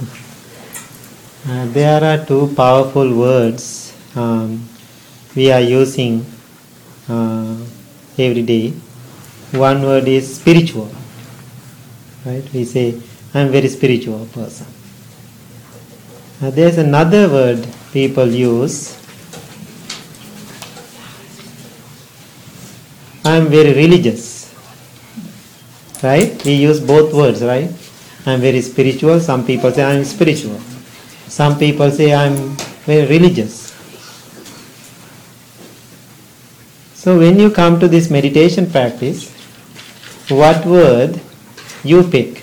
Uh, there are two powerful words um, we are using uh, every day. One word is spiritual. Right? We say, I'm very spiritual person. Uh, there's another word people use. I'm very religious. Right? We use both words, right? I'm very spiritual. Some people say I'm spiritual. Some people say I'm very religious. So when you come to this meditation practice, what word you pick?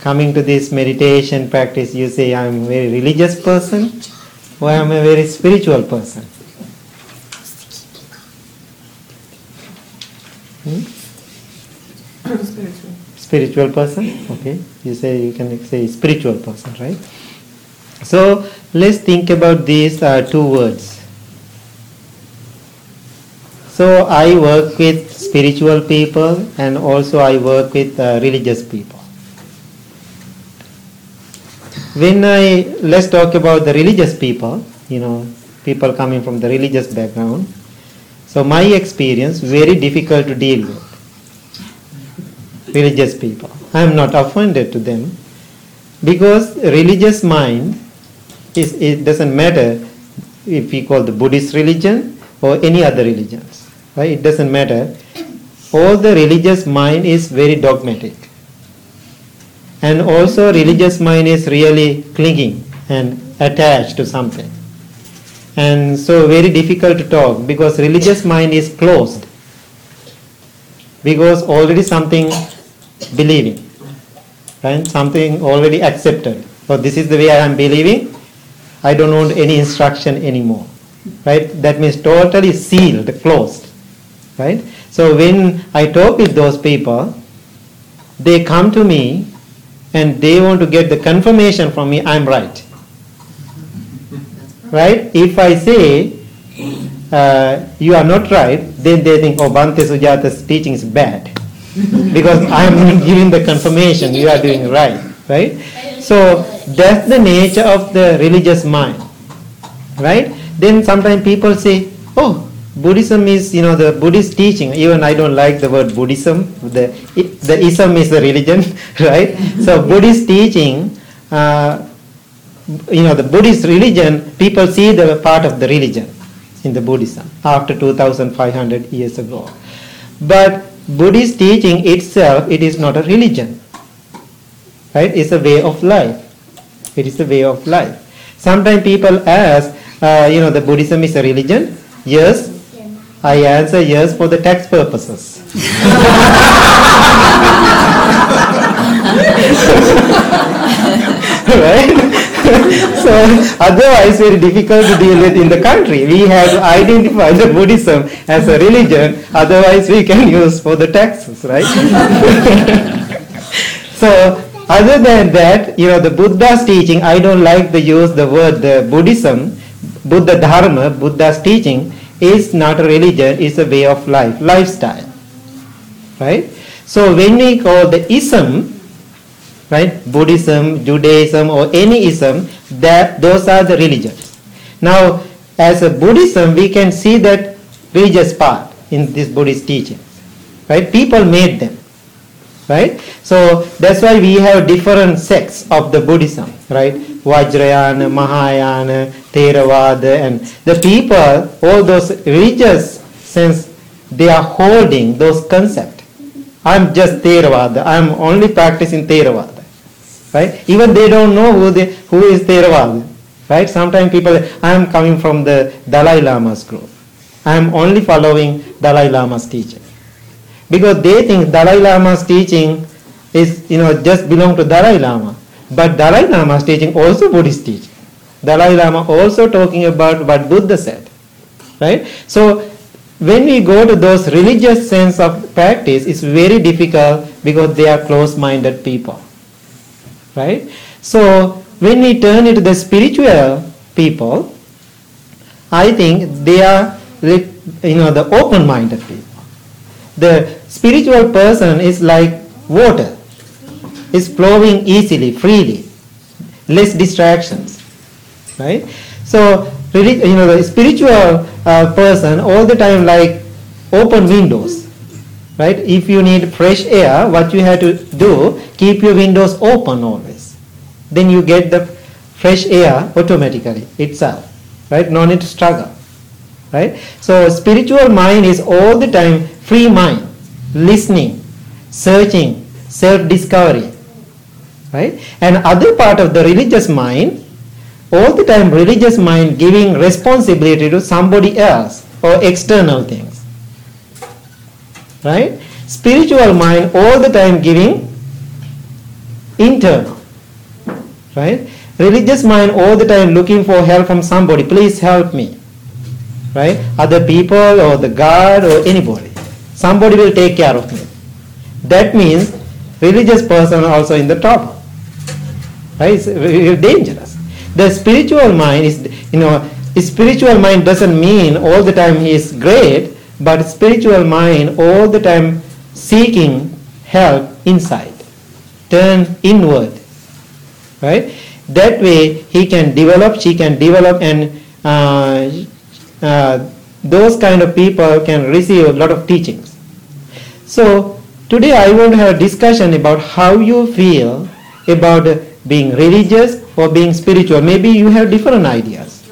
Coming to this meditation practice, you say I'm a very religious person or I'm a very spiritual person. Hmm? Spiritual. person okay? You say you can say spiritual person right? So let's think about these uh, two words. So i work with spiritual people and also i work with uh, religious people. When i let's talk about the religious people you know people coming from the religious background. So my experience very difficult to deal with religious people. I am not offended to them because religious mind is it doesn't matter if we call the Buddhist religion or any other religions. Right? It doesn't matter. All the religious mind is very dogmatic. And also religious mind is really clinging and attached to something. And so very difficult to talk because religious mind is closed. Because already something believing right? Something already accepted. So this is the way i am believing. I don't want any instruction anymore right? That means totally sealed closed right? So when i talk with those people they come to me and they want to get the confirmation from me i'm right. Right? If i say uh, you are not right then they think oh bhante Sujatha's teaching is bad because I'm giving the confirmation you are doing right, right? So that's the nature of the religious mind, right? Then sometimes people say, oh, Buddhism is, you know, the Buddhist teaching. Even I don't like the word Buddhism. The the ism is the religion, right? So Buddhist teaching, uh, you know, the Buddhist religion, people see the part of the religion in the Buddhism after 2,500 years ago, but Buddhist teaching itself, it is not a religion. Right? It's a way of life. It is a way of life. Sometimes people ask, uh, you know, the Buddhism is a religion? Yes. I answer yes for the tax purposes. right? So otherwise very difficult to deal with in the country. We have identified the Buddhism as a religion, otherwise we can use for the taxes, right? so other than that, you know, the Buddha's teaching, I don't like to use the word the Buddhism, Buddha Dharma, Buddha's teaching is not a religion, it's a way of life, lifestyle. Right? So when we call the ism, right? Buddhism judaism or any ism that those are the religions. Now as a buddhism we can see that religious part in this buddhist teaching right? People made them right? So that's why we have different sects of the buddhism right? Vajrayana mahayana theravada and the people all those religious sense they are holding those concepts i'm just theravada. I'm only practicing theravada right? Even they don't know who they, who is Theravada, right? Sometimes people, I am coming from the Dalai Lama's group. I am only following Dalai Lama's teaching, because they think Dalai Lama's teaching is, you know, just belong to Dalai Lama. But Dalai Lama's teaching also Buddhist teaching. Dalai Lama also talking about what Buddha said, right? So when we go to those religious sense of practice, it's very difficult because they are close-minded people right? So when we turn into the spiritual people, I think they are you know the open-minded people. The spiritual person is like water. is flowing easily, freely, less distractions, right? So, you know, the spiritual uh, person all the time like open windows, right? If you need fresh air, what you have to do, keep your windows open always. Then you get the fresh air automatically itself, right? No need to struggle, right? So, spiritual mind is all the time free mind, listening, searching, self-discovery, right? And other part of the religious mind, all the time religious mind giving responsibility to somebody else or external things, right? Spiritual mind all the time giving internal, right? Religious mind all the time looking for help from somebody. Please help me, right? Other people or the God or anybody. Somebody will take care of me. That means religious person also in the trouble. Right? It's dangerous. The spiritual mind is, you know, spiritual mind doesn't mean all the time he is great, but spiritual mind all the time seeking help inside, turn inward. Right? That way he can develop, she can develop, and uh, uh, those kind of people can receive a lot of teachings. So today I want to have a discussion about how you feel about being religious or being spiritual. Maybe you have different ideas.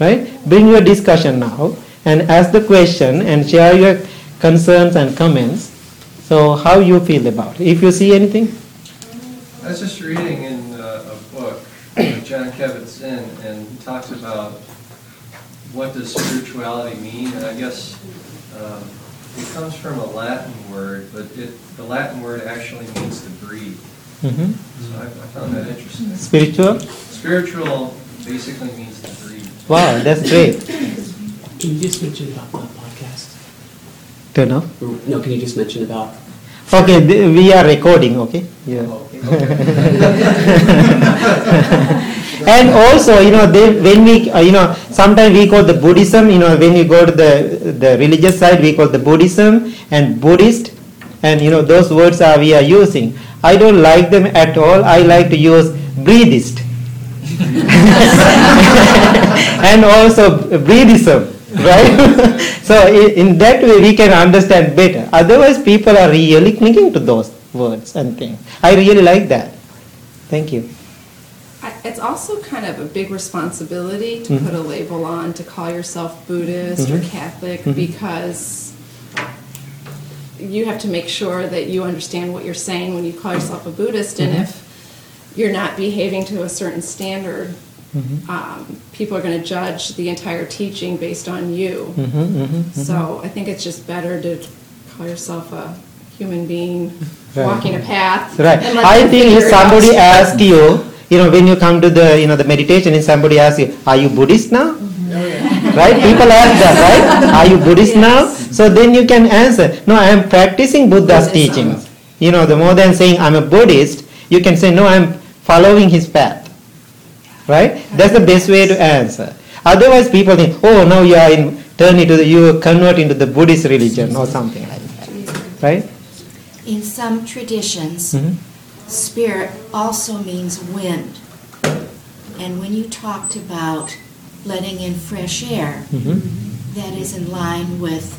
Right? Bring your discussion now and ask the question and share your concerns and comments. So how you feel about it. If you see anything? I was just reading in uh, a book, John Kabat-Zinn, and he talks about what does spirituality mean, and I guess um, it comes from a Latin word, but it, the Latin word actually means to breathe. hmm So I, I found that interesting. Spiritual? Spiritual basically means to breathe. Wow, that's great. Can you just mention about the podcast? Turn off. No, can you just mention about? Okay, th- we are recording, okay? Yeah. Oh, okay. and also, you know, they, when we, uh, you know, sometimes we call the Buddhism, you know, when we go to the, the religious side, we call the Buddhism and Buddhist, and you know, those words are we are using. I don't like them at all. I like to use breathist. and also breathism, right? so in that way we can understand better. Otherwise, people are really clinging to those words and things. I really like that. Thank you. It's also kind of a big responsibility to Mhm. put a label on, to call yourself Buddhist or Mhm. Catholic, Mhm. because you have to make sure that you understand what you're saying when you call yourself a Buddhist, and Mhm. if you're not behaving to a certain standard, Mhm. um, people are going to judge the entire teaching based on you. Mhm, mhm, mhm. So I think it's just better to call yourself a human being Right. walking a path. Right. I think if somebody asks you, you know, when you come to the, you know, the meditation and somebody asks you, are you Buddhist now? right? People ask that, right? Are you Buddhist now? So then you can answer, no, I am practicing Buddha's Buddhism. teachings. You know, the more than saying I'm a Buddhist, you can say, no, I'm following his path. Right? That's the best way to answer. Otherwise, people think, oh, now you are in, turn into the, you convert into the Buddhist religion or something like that. Right? In some traditions, Mhm. spirit also means wind. And when you talked about letting in fresh air, Mhm. that is in line with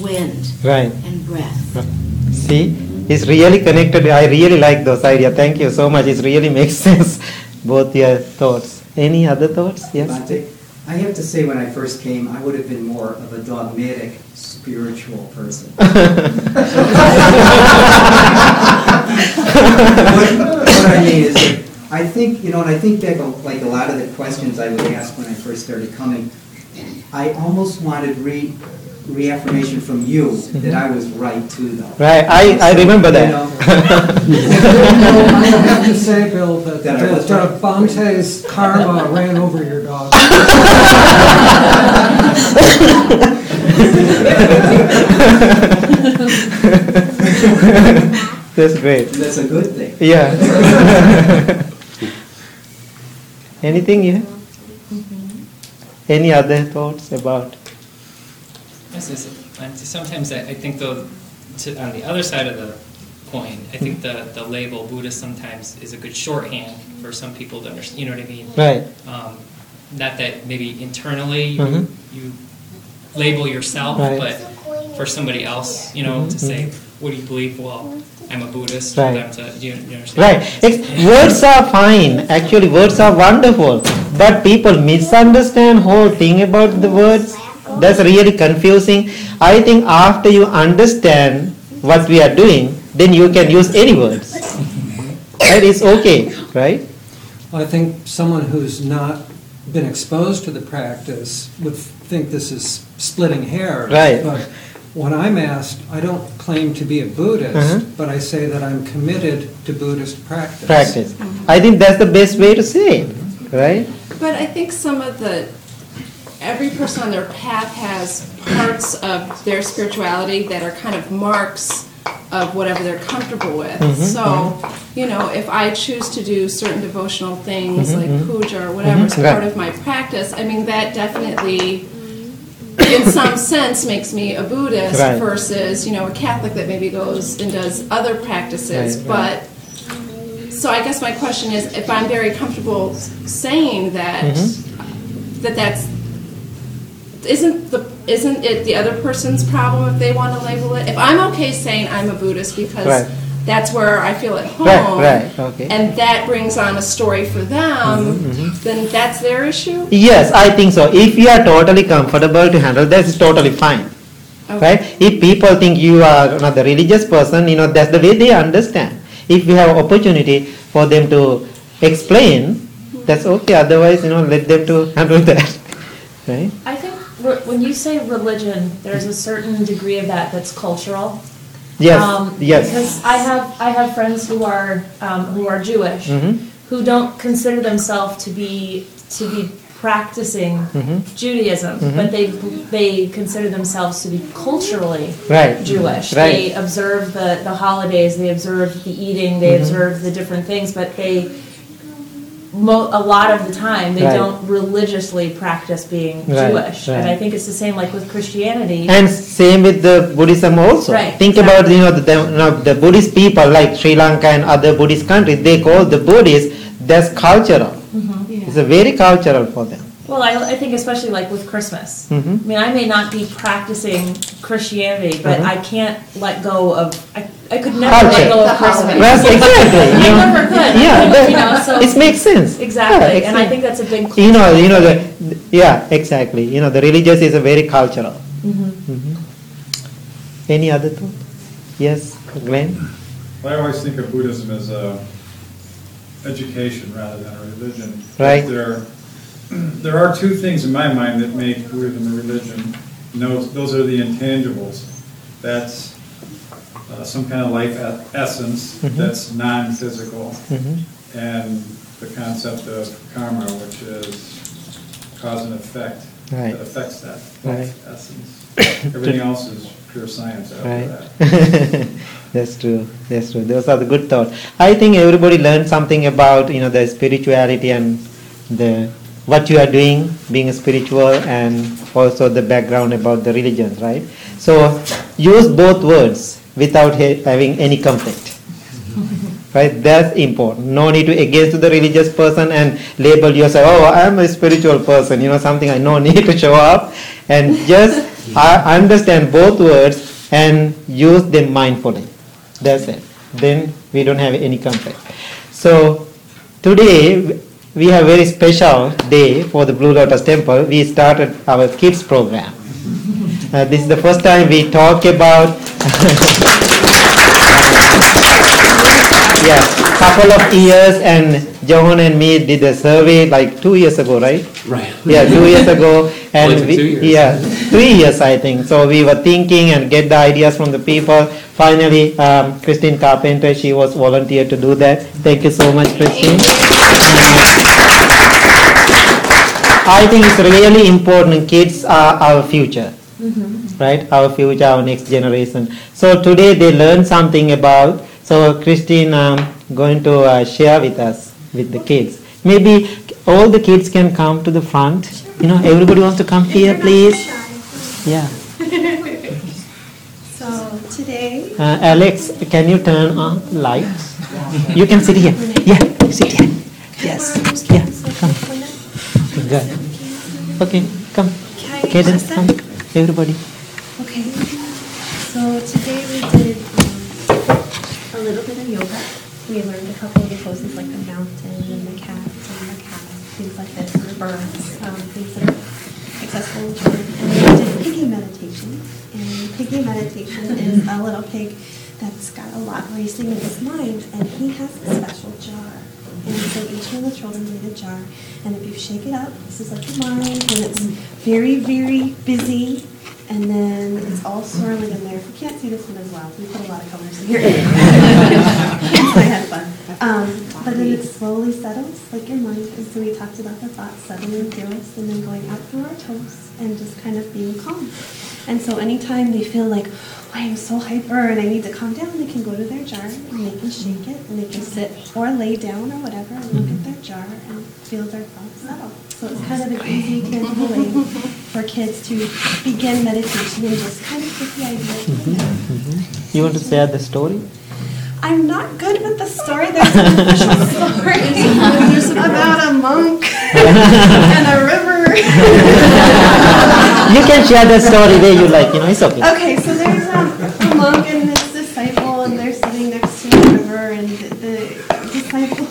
wind Right. and breath. See, it's really connected. I really like those ideas. Thank you so much. It really makes sense, both your thoughts. Any other thoughts? Yes. Bhante, I have to say, when I first came, I would have been more of a dogmatic, spiritual person. what, what I mean is that I think, you know, and I think back, like a lot of the questions I would ask when I first started coming, I almost wanted re, reaffirmation from you that I was right too, though. Right. I, I remember You that. know? I have to say, Bill, that That I was that, uh, right. Bhante's karma ran over your dog. That's great. That's a good thing. Yeah. Anything have? Any other thoughts about? And sometimes I, I think though, to, on the other side of the point. I think the, the label Buddhist sometimes is a good shorthand for some people to understand. You know what I mean? Right. Um, not that maybe internally Mhm. you, you label yourself, Right. but for somebody else, you know, to say, "What do you believe?" Well, I'm a Buddhist. Right. To, you, you understand? Right. Words are fine. Actually, words are wonderful. But people misunderstand whole thing about the words. That's really confusing. I think after you understand what we are doing, then you can use any words. Right? It's okay, right? I think someone who's not been exposed to the practice would think this is splitting hairs. Right. But when I'm asked, I don't claim to be a Buddhist, Uh-huh. but I say that I'm committed to Buddhist practice. Practice. I think that's the best way to say it, right? But I think some of the, every person on their path has parts of their spirituality that are kind of marks of whatever they're comfortable with. Mm-hmm, So, you know, if I choose to do certain devotional things like puja or whatever as Mhm, part of my practice, I mean, that definitely, in some sense, makes me a Buddhist Right. versus, you know, a Catholic that maybe goes and does other practices. Right, right. But so I guess my question is, if I'm very comfortable saying that, Mm-hmm. that that's, isn't the, isn't it the other person's problem if they want to label it? If I'm okay saying I'm a Buddhist because Right. that's where I feel at home. Right, right, okay. And that brings on a story for them, Mm-hmm, then that's their issue? Yes, I think so. If you are totally comfortable to handle that, it's totally fine. Okay. Right? If people think you are not the religious person, you know, that's the way they understand. If we have opportunity for them to explain, that's okay. Otherwise, you know, let them to handle that. Right? I think re- when you say religion, there's a certain degree of that that's cultural. Yes, Um, yes. Because I have I have friends who are um, who are Jewish Mhm. who don't consider themselves to be to be practicing Mhm. Judaism, Mhm. but they they consider themselves to be culturally Right. Jewish. Right. They observe the, the holidays, they observe the eating, they Mhm. observe the different things, but they mo- a lot of the time they Right. don't religiously practice being Right, Jewish. And I think it's the same like with Christianity. And same with the Buddhism also. Right, Think about you know the, the, you know, the Buddhist people like Sri Lanka and other Buddhist countries. They call the Buddhist that's cultural. Mhm. It's a very cultural for them. Well, I, I think especially like with Christmas. Mhm. I mean, I may not be practicing Christianity, but Mhm. I can't let go of. I, I could never Culture. let go of The Christmas. Yes, exactly. I you know. never could. Yeah, you know, so it makes sense. exactly, Yeah, and I exactly. think that's a big. you know, you know the yeah, exactly. You know, the religious is a very cultural. thing. Mhm. Mhm. Any other thought? Yes, Glenn. I always think of Buddhism as a education rather than a religion. Right. There, there are two things in my mind that make Buddhism a religion. And those, those are the intangibles. That's uh, some kind of life essence Mhm. that's non-physical, Mhm. and the concept of karma, which is cause and effect Right. that affects that Right. essence. Everything else is pure science after Right. that. That's true. That's true. Those are the good thoughts. I think everybody learned something about you know the spirituality and the what you are doing, being spiritual, and also the background about the religion, right? So use both words without ha- having any conflict. Right, that's important. No need to against the religious person and label yourself. Oh, I'm a spiritual person. You know something. I no need to show up, and just uh, understand both words and use them mindfully. That's it. Then we don't have any conflict. So today we have very special day for the Blue Lotus Temple. We started our kids program. Uh, this is the first time we talk about yeah, couple of years and Johan and me did a survey like two years ago, right? Right. Yeah, two years ago, and Only we, two years. yeah, three years I think. So we were thinking and get the ideas from the people. Finally, um, Christine Carpenter, she was volunteered to do that. Thank you so much, Christine. I think it's really important. Kids are our future, right? Our future, our next generation. So today they learn something about. So Christine, um, going to uh, share with us with the kids. Maybe all the kids can come to the front. You know, everybody wants to come here, please. Yeah. So today, Uh, Alex, can you turn on lights? You can sit here. Yeah, sit here. Yes. Yeah, come. Good. Okay, come. Can just come. Everybody. Okay, so today we did um, a little bit of yoga. We learned a couple of the poses like the mountain and the cat and the cat, things like this, and the birds, um, things that are accessible in children. And we did piggy meditation. And piggy meditation is a little pig that's got a lot racing in his mind, and he has a special jar. And so each one of the children made a jar, and if you shake it up, this is like your mind, and it's very, very busy, and then it's all swirling in there. If you can't see this one as well, we put a lot of colors in here. I had fun. Um, but then it slowly settles, like your mind, and so we talked about the thoughts settling through us, and then going out through our toes, and just kind of being calm. And so anytime they feel like, "Oh, I am so hyper and I need to calm down, they can go to their jar and they can shake it and they can sit or lay down or whatever and look at their jar and feel their thoughts settle. So it's kind of an easy, tangible way for kids to begin meditation and just kind of get the idea. You want to share the story? I'm not good with the story. There's an official story about a monk and a river. You can share the story where you like, you know, it's okay. Okay, so there's um, a monk and his disciple, and they're sitting next to a river, and the, the disciple.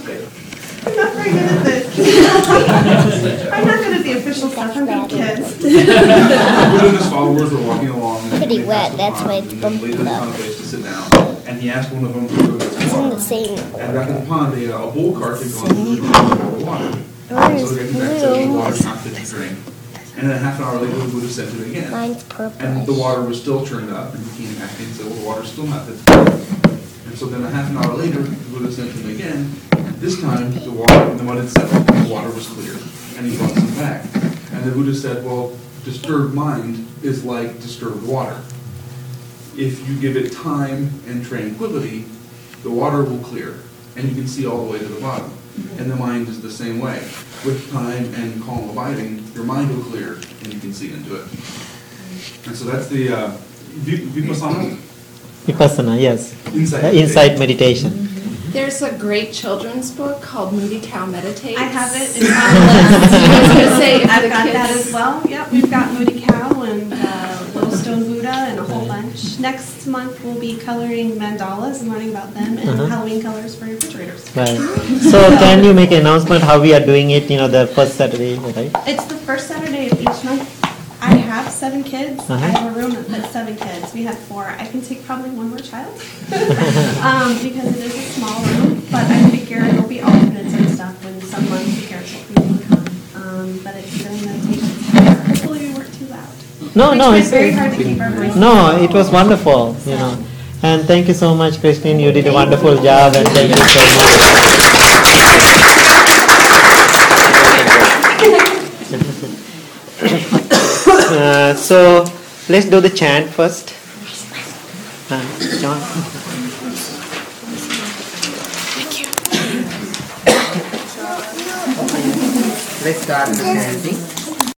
I'm not very good at this. I'm not good at the official stuff. I'm good at kids. One of his followers were walking along. and Pretty wet, that's why pond, it's and then bumped laid them up. on a place to sit down. And he asked one of them to go to the It's in water. the same And back in the pond, uh, a, a bull cart had gone through the of water. Yours So the guy came back and said, the water's not fit to drink. And then a half an hour later, the Buddha said to it again. Mine's purple. And the water was still churned up, and he came back and said, well, the water's still not fit to drink. And so then a half an hour later, the Buddha said to him again, this time, the water, the mud had settled, and the water was clear. And he brought some back. And the Buddha said, well, disturbed mind is like disturbed water. If you give it time and tranquility, the water will clear, and you can see all the way to the bottom. And the mind is the same way. With time and calm abiding, your mind will clear, and you can see into it. And so that's the uh, vipassana. Vipassana, yes. Insight Uh, Insight meditation. There's a great children's book called Moody Cow Meditates. I have it. It's It's on the list. I was gonna say, if I've the got that as well. Yep, we've got Moody Cow and uh, Little Stone Buddha and a whole bunch. Next month, we'll be coloring mandalas and learning about them and Uh-huh. Halloween colors for your refrigerators. Right. So can you make an announcement how we are doing it, you know, the first Saturday, right? It's the first Saturday of each month. I have seven kids. I Uh-huh. have a room that fits seven kids. We have four. I can take probably one more child um, because it is a small room. But I figure it'll be alternates and stuff when some months the parents will come. Um, but it's during meditation. Hopefully we weren't too loud. No, we no, tried it's very hard to keep our voices no, it was wonderful, you know. And thank you so much, Christine. You did a wonderful job, and thank you so much. Uh, so let's do the chant first. Uh, John. Let's start the chanting.